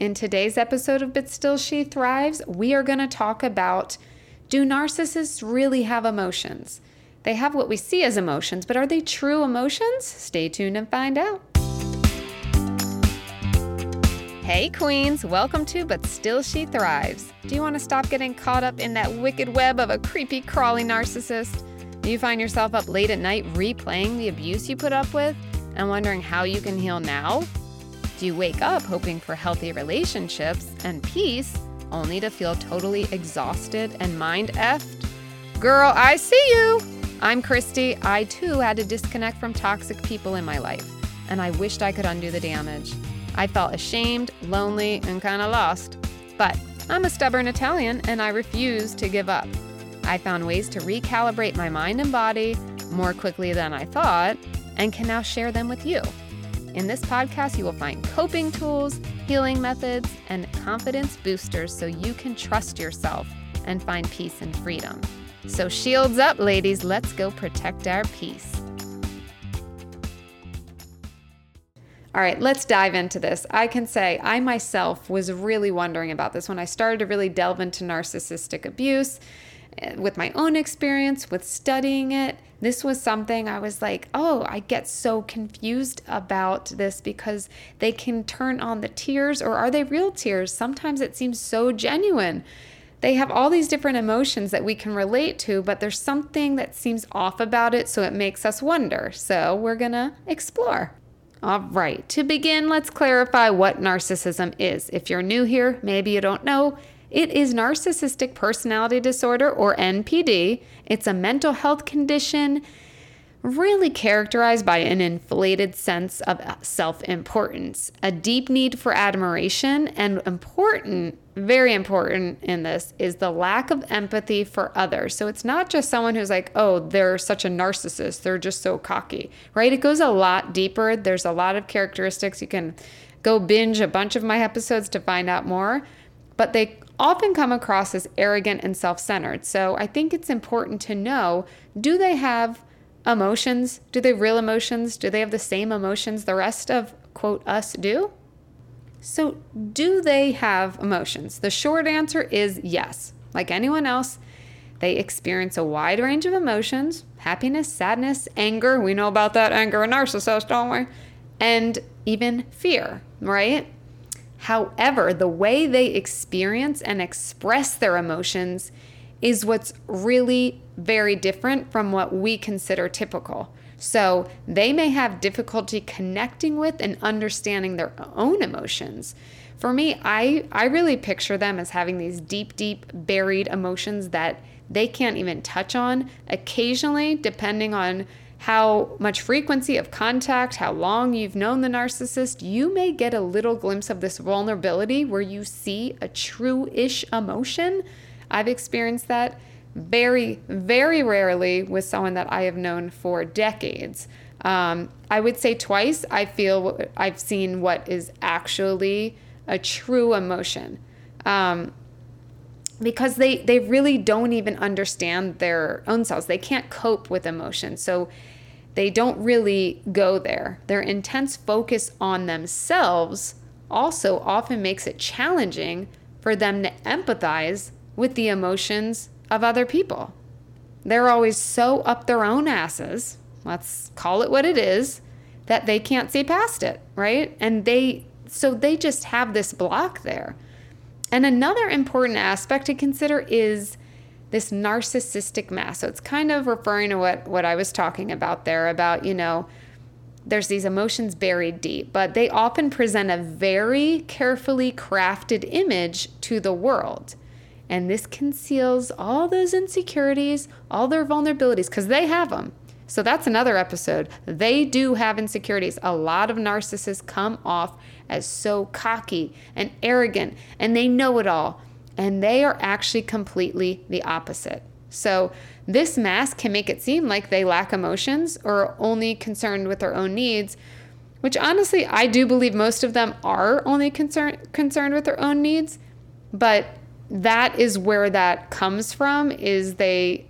In today's episode of But Still She Thrives, we are going to talk about do narcissists really have emotions? They have what we see as emotions, but are they true emotions? Stay tuned and find out. Hey, Queens, welcome to But Still She Thrives. Do you want to stop getting caught up in that wicked web of a creepy, crawly narcissist? Do you find yourself up late at night replaying the abuse you put up with and wondering how you can heal now? Do you wake up hoping for healthy relationships and peace only to feel totally exhausted and mind effed? Girl, I see you! I'm Christy. I too had to disconnect from toxic people in my life, and I wished I could undo the damage. I felt ashamed, lonely, and kind of lost. But I'm a stubborn Italian and I refuse to give up. I found ways to recalibrate my mind and body more quickly than I thought and can now share them with you. In this podcast, you will find coping tools, healing methods, and confidence boosters so you can trust yourself and find peace and freedom. So, shields up, ladies, let's go protect our peace. All right, let's dive into this. I can say I myself was really wondering about this when I started to really delve into narcissistic abuse eh, with my own experience, with studying it. This was something I was like, oh, I get so confused about this because they can turn on the tears, or are they real tears? Sometimes it seems so genuine. They have all these different emotions that we can relate to, but there's something that seems off about it, so it makes us wonder. So we're gonna explore. All right, to begin, let's clarify what narcissism is. If you're new here, maybe you don't know, it is narcissistic personality disorder or NPD. It's a mental health condition really characterized by an inflated sense of self importance, a deep need for admiration, and important, very important in this, is the lack of empathy for others. So it's not just someone who's like, oh, they're such a narcissist, they're just so cocky, right? It goes a lot deeper. There's a lot of characteristics. You can go binge a bunch of my episodes to find out more, but they often come across as arrogant and self centered. So I think it's important to know do they have emotions? Do they real emotions? Do they have the same emotions the rest of, quote, us do? So, do they have emotions? The short answer is yes. Like anyone else, they experience a wide range of emotions happiness, sadness, anger. We know about that anger and narcissist, don't we? And even fear, right? However, the way they experience and express their emotions is what's really very different from what we consider typical. So they may have difficulty connecting with and understanding their own emotions. For me, I, I really picture them as having these deep, deep buried emotions that they can't even touch on. Occasionally, depending on how much frequency of contact, how long you've known the narcissist, you may get a little glimpse of this vulnerability where you see a true ish emotion I've experienced that very, very rarely with someone that I have known for decades. Um, I would say twice I feel I've seen what is actually a true emotion. Um, because they, they really don't even understand their own selves. They can't cope with emotion. So they don't really go there. Their intense focus on themselves also often makes it challenging for them to empathize with the emotions of other people. They're always so up their own asses, let's call it what it is, that they can't see past it, right? And they, so they just have this block there. And another important aspect to consider is this narcissistic mask. So it's kind of referring to what, what I was talking about there about, you know, there's these emotions buried deep, but they often present a very carefully crafted image to the world. And this conceals all those insecurities, all their vulnerabilities, because they have them. So that's another episode. They do have insecurities. A lot of narcissists come off as so cocky and arrogant, and they know it all. And they are actually completely the opposite. So, this mask can make it seem like they lack emotions or are only concerned with their own needs, which honestly, I do believe most of them are only concerned concerned with their own needs. But that is where that comes from is they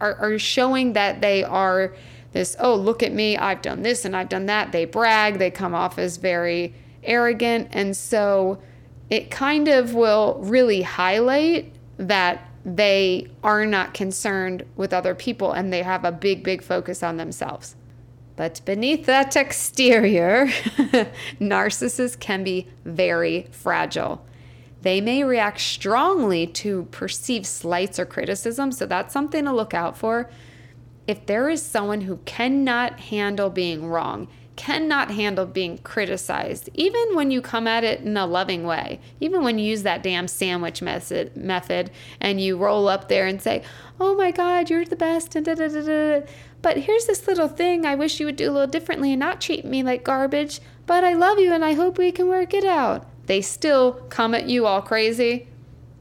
are, are showing that they are this oh look at me i've done this and i've done that they brag they come off as very arrogant and so it kind of will really highlight that they are not concerned with other people and they have a big, big focus on themselves. But beneath that exterior, narcissists can be very fragile. They may react strongly to perceived slights or criticism, so that's something to look out for. If there is someone who cannot handle being wrong, cannot handle being criticized, even when you come at it in a loving way, even when you use that damn sandwich method, method and you roll up there and say, Oh my God, you're the best, and da da da da. But here's this little thing I wish you would do a little differently and not treat me like garbage, but I love you and I hope we can work it out. They still come at you all crazy.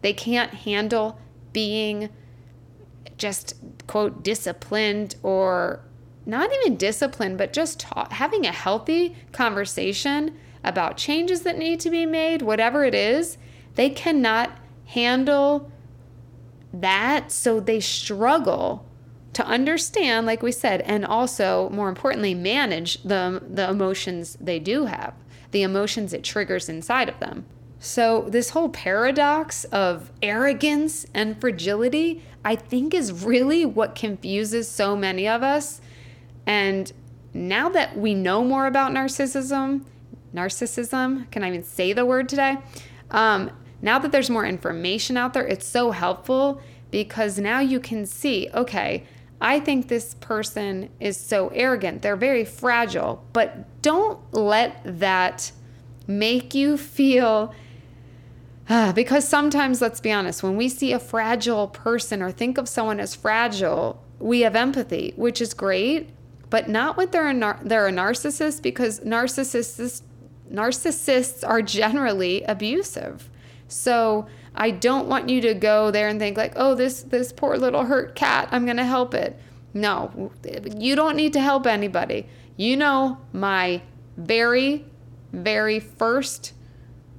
They can't handle being just, quote, disciplined or not even disciplined, but just ta- having a healthy conversation about changes that need to be made, whatever it is. They cannot handle that. So they struggle to understand, like we said, and also, more importantly, manage the, the emotions they do have the emotions it triggers inside of them. So, this whole paradox of arrogance and fragility, I think, is really what confuses so many of us. And now that we know more about narcissism, narcissism, can I even say the word today? Um, now that there's more information out there, it's so helpful because now you can see okay, I think this person is so arrogant. They're very fragile, but don't let that make you feel. Uh, because sometimes, let's be honest, when we see a fragile person or think of someone as fragile, we have empathy, which is great, but not when they're a, nar- they're a narcissist because narcissists narcissists are generally abusive. So I don't want you to go there and think like, "Oh, this this poor little hurt cat, I'm going to help it." No, you don't need to help anybody. You know my very very first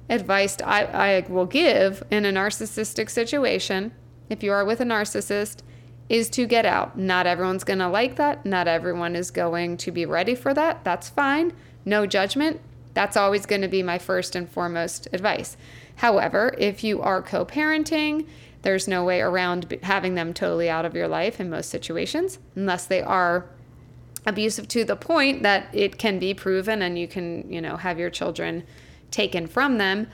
advice I, I will give in a narcissistic situation, if you are with a narcissist, is to get out. Not everyone's going to like that. Not everyone is going to be ready for that. That's fine. No judgment. That's always going to be my first and foremost advice. However, if you are co parenting, there's no way around having them totally out of your life in most situations, unless they are abusive to the point that it can be proven and you can, you know, have your children taken from them.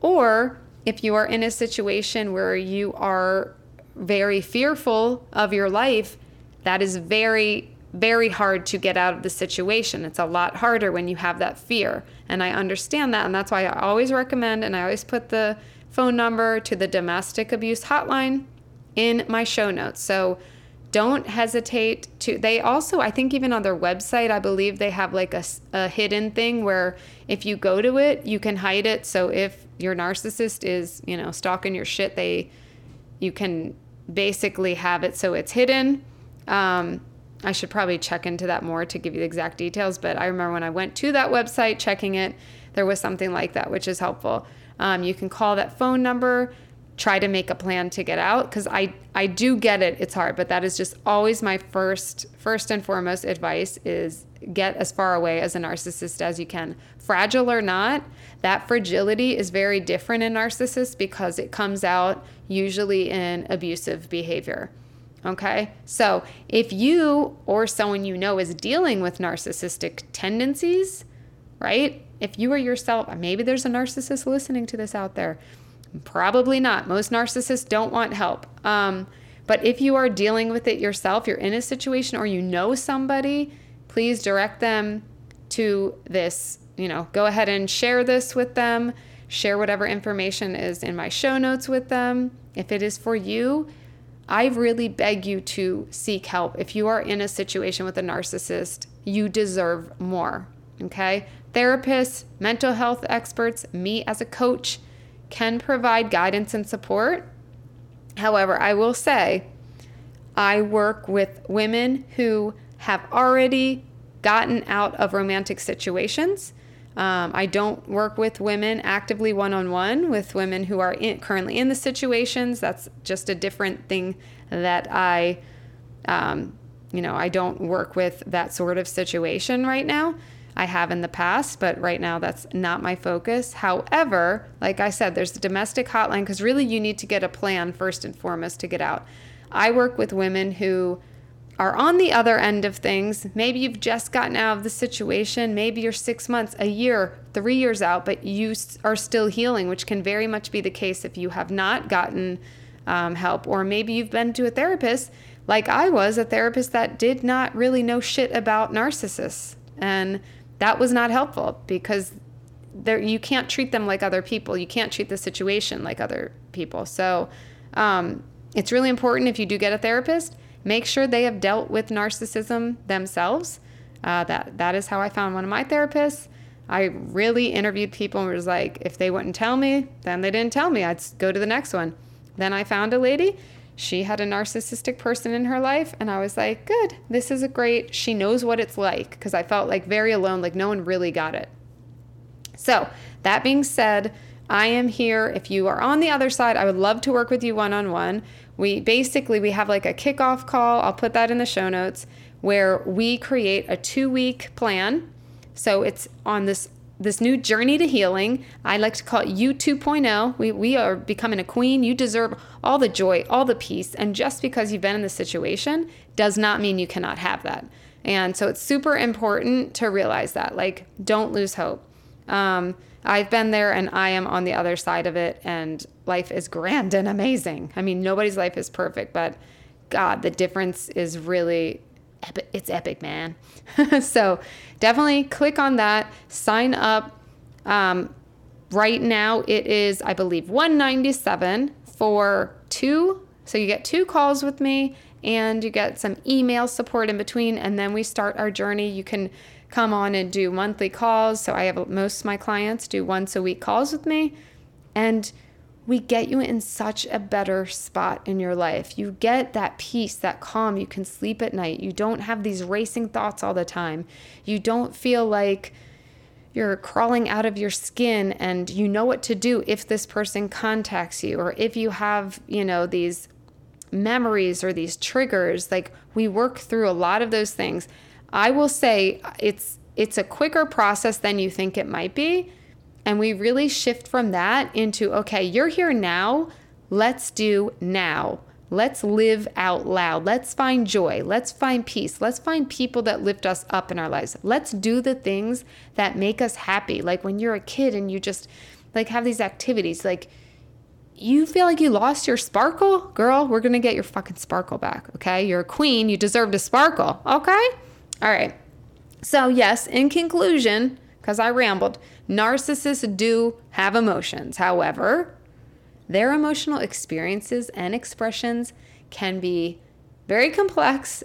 Or if you are in a situation where you are very fearful of your life, that is very, very hard to get out of the situation. It's a lot harder when you have that fear. And I understand that. And that's why I always recommend and I always put the phone number to the domestic abuse hotline in my show notes. So don't hesitate to. They also, I think, even on their website, I believe they have like a, a hidden thing where if you go to it, you can hide it. So if your narcissist is, you know, stalking your shit, they, you can basically have it so it's hidden. Um, I should probably check into that more to give you the exact details. But I remember when I went to that website checking it, there was something like that, which is helpful. Um, you can call that phone number, try to make a plan to get out because I I do get it. It's hard, but that is just always my first first and foremost advice is get as far away as a narcissist as you can. Fragile or not, that fragility is very different in narcissists because it comes out usually in abusive behavior. Okay? So, if you or someone you know is dealing with narcissistic tendencies, right? If you are yourself, maybe there's a narcissist listening to this out there. Probably not. Most narcissists don't want help. Um, but if you are dealing with it yourself, you're in a situation or you know somebody, please direct them to this. You know, go ahead and share this with them. Share whatever information is in my show notes with them. If it is for you, I really beg you to seek help. If you are in a situation with a narcissist, you deserve more. Okay? Therapists, mental health experts, me as a coach can provide guidance and support. However, I will say I work with women who have already gotten out of romantic situations. Um, I don't work with women actively one on one with women who are in, currently in the situations. That's just a different thing that I, um, you know, I don't work with that sort of situation right now. I have in the past, but right now that's not my focus. However, like I said, there's the domestic hotline because really you need to get a plan first and foremost to get out. I work with women who are on the other end of things. Maybe you've just gotten out of the situation. Maybe you're six months, a year, three years out, but you are still healing, which can very much be the case if you have not gotten um, help. Or maybe you've been to a therapist, like I was, a therapist that did not really know shit about narcissists. And that was not helpful because there you can't treat them like other people. You can't treat the situation like other people. So um, it's really important if you do get a therapist make sure they have dealt with narcissism themselves. Uh, that that is how I found one of my therapists. I really interviewed people and was like, if they wouldn't tell me, then they didn't tell me. I'd go to the next one. Then I found a lady. She had a narcissistic person in her life, and I was like, good, this is a great. She knows what it's like because I felt like very alone, like no one really got it. So, that being said, I am here. If you are on the other side, I would love to work with you one on one. We basically we have like a kickoff call. I'll put that in the show notes where we create a 2-week plan. So it's on this this new journey to healing. I like to call it you 2.0. We, we are becoming a queen. You deserve all the joy, all the peace. And just because you've been in this situation does not mean you cannot have that. And so it's super important to realize that. Like, don't lose hope. Um, I've been there and I am on the other side of it, and life is grand and amazing. I mean, nobody's life is perfect, but God, the difference is really epic. It's epic, man. so definitely click on that, sign up. Um, right now, it is, I believe, 197 for two. So you get two calls with me and you get some email support in between, and then we start our journey. You can come on and do monthly calls. So I have most of my clients do once a week calls with me. And we get you in such a better spot in your life. You get that peace, that calm. You can sleep at night. You don't have these racing thoughts all the time. You don't feel like you're crawling out of your skin and you know what to do if this person contacts you or if you have, you know, these memories or these triggers. Like we work through a lot of those things. I will say it's it's a quicker process than you think it might be. And we really shift from that into okay, you're here now. Let's do now. Let's live out loud. Let's find joy. Let's find peace. Let's find people that lift us up in our lives. Let's do the things that make us happy. Like when you're a kid and you just like have these activities like you feel like you lost your sparkle? Girl, we're going to get your fucking sparkle back, okay? You're a queen, you deserve to sparkle, okay? All right. So, yes, in conclusion, because I rambled, narcissists do have emotions. However, their emotional experiences and expressions can be very complex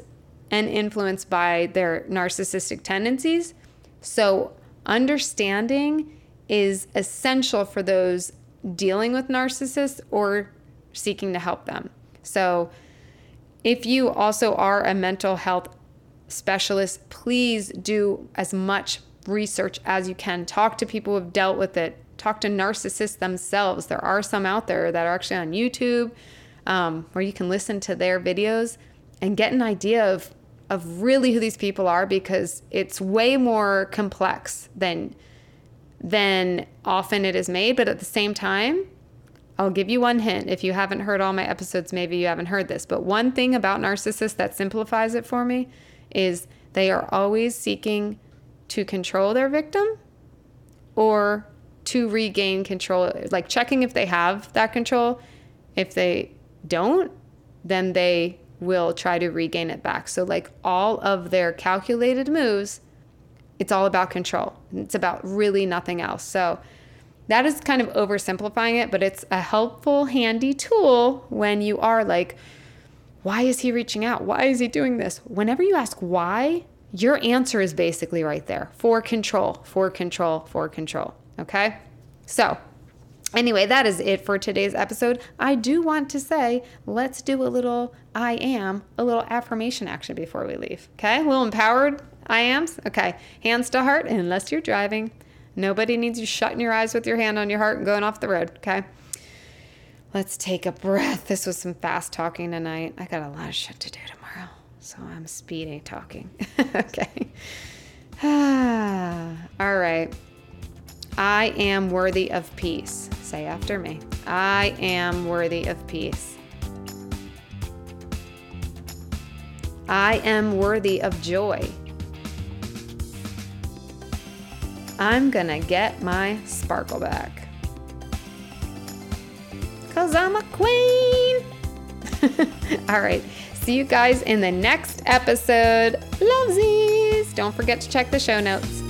and influenced by their narcissistic tendencies. So, understanding is essential for those dealing with narcissists or seeking to help them. So, if you also are a mental health specialists, please do as much research as you can. Talk to people who have dealt with it. Talk to narcissists themselves. There are some out there that are actually on YouTube um, where you can listen to their videos and get an idea of of really who these people are because it's way more complex than than often it is made. But at the same time, I'll give you one hint. If you haven't heard all my episodes, maybe you haven't heard this. But one thing about narcissists that simplifies it for me is they are always seeking to control their victim or to regain control, like checking if they have that control. If they don't, then they will try to regain it back. So, like all of their calculated moves, it's all about control. It's about really nothing else. So, that is kind of oversimplifying it, but it's a helpful, handy tool when you are like, why is he reaching out? Why is he doing this? Whenever you ask why, your answer is basically right there for control, for control, for control. Okay? So, anyway, that is it for today's episode. I do want to say, let's do a little I am, a little affirmation action before we leave. Okay? A little empowered I ams. Okay. Hands to heart, unless you're driving. Nobody needs you shutting your eyes with your hand on your heart and going off the road. Okay? Let's take a breath. This was some fast talking tonight. I got a lot of shit to do tomorrow, so I'm speeding talking. okay. All right. I am worthy of peace. Say after me. I am worthy of peace. I am worthy of joy. I'm gonna get my sparkle back. Cause I'm a queen. All right. See you guys in the next episode. Lovesies. Don't forget to check the show notes.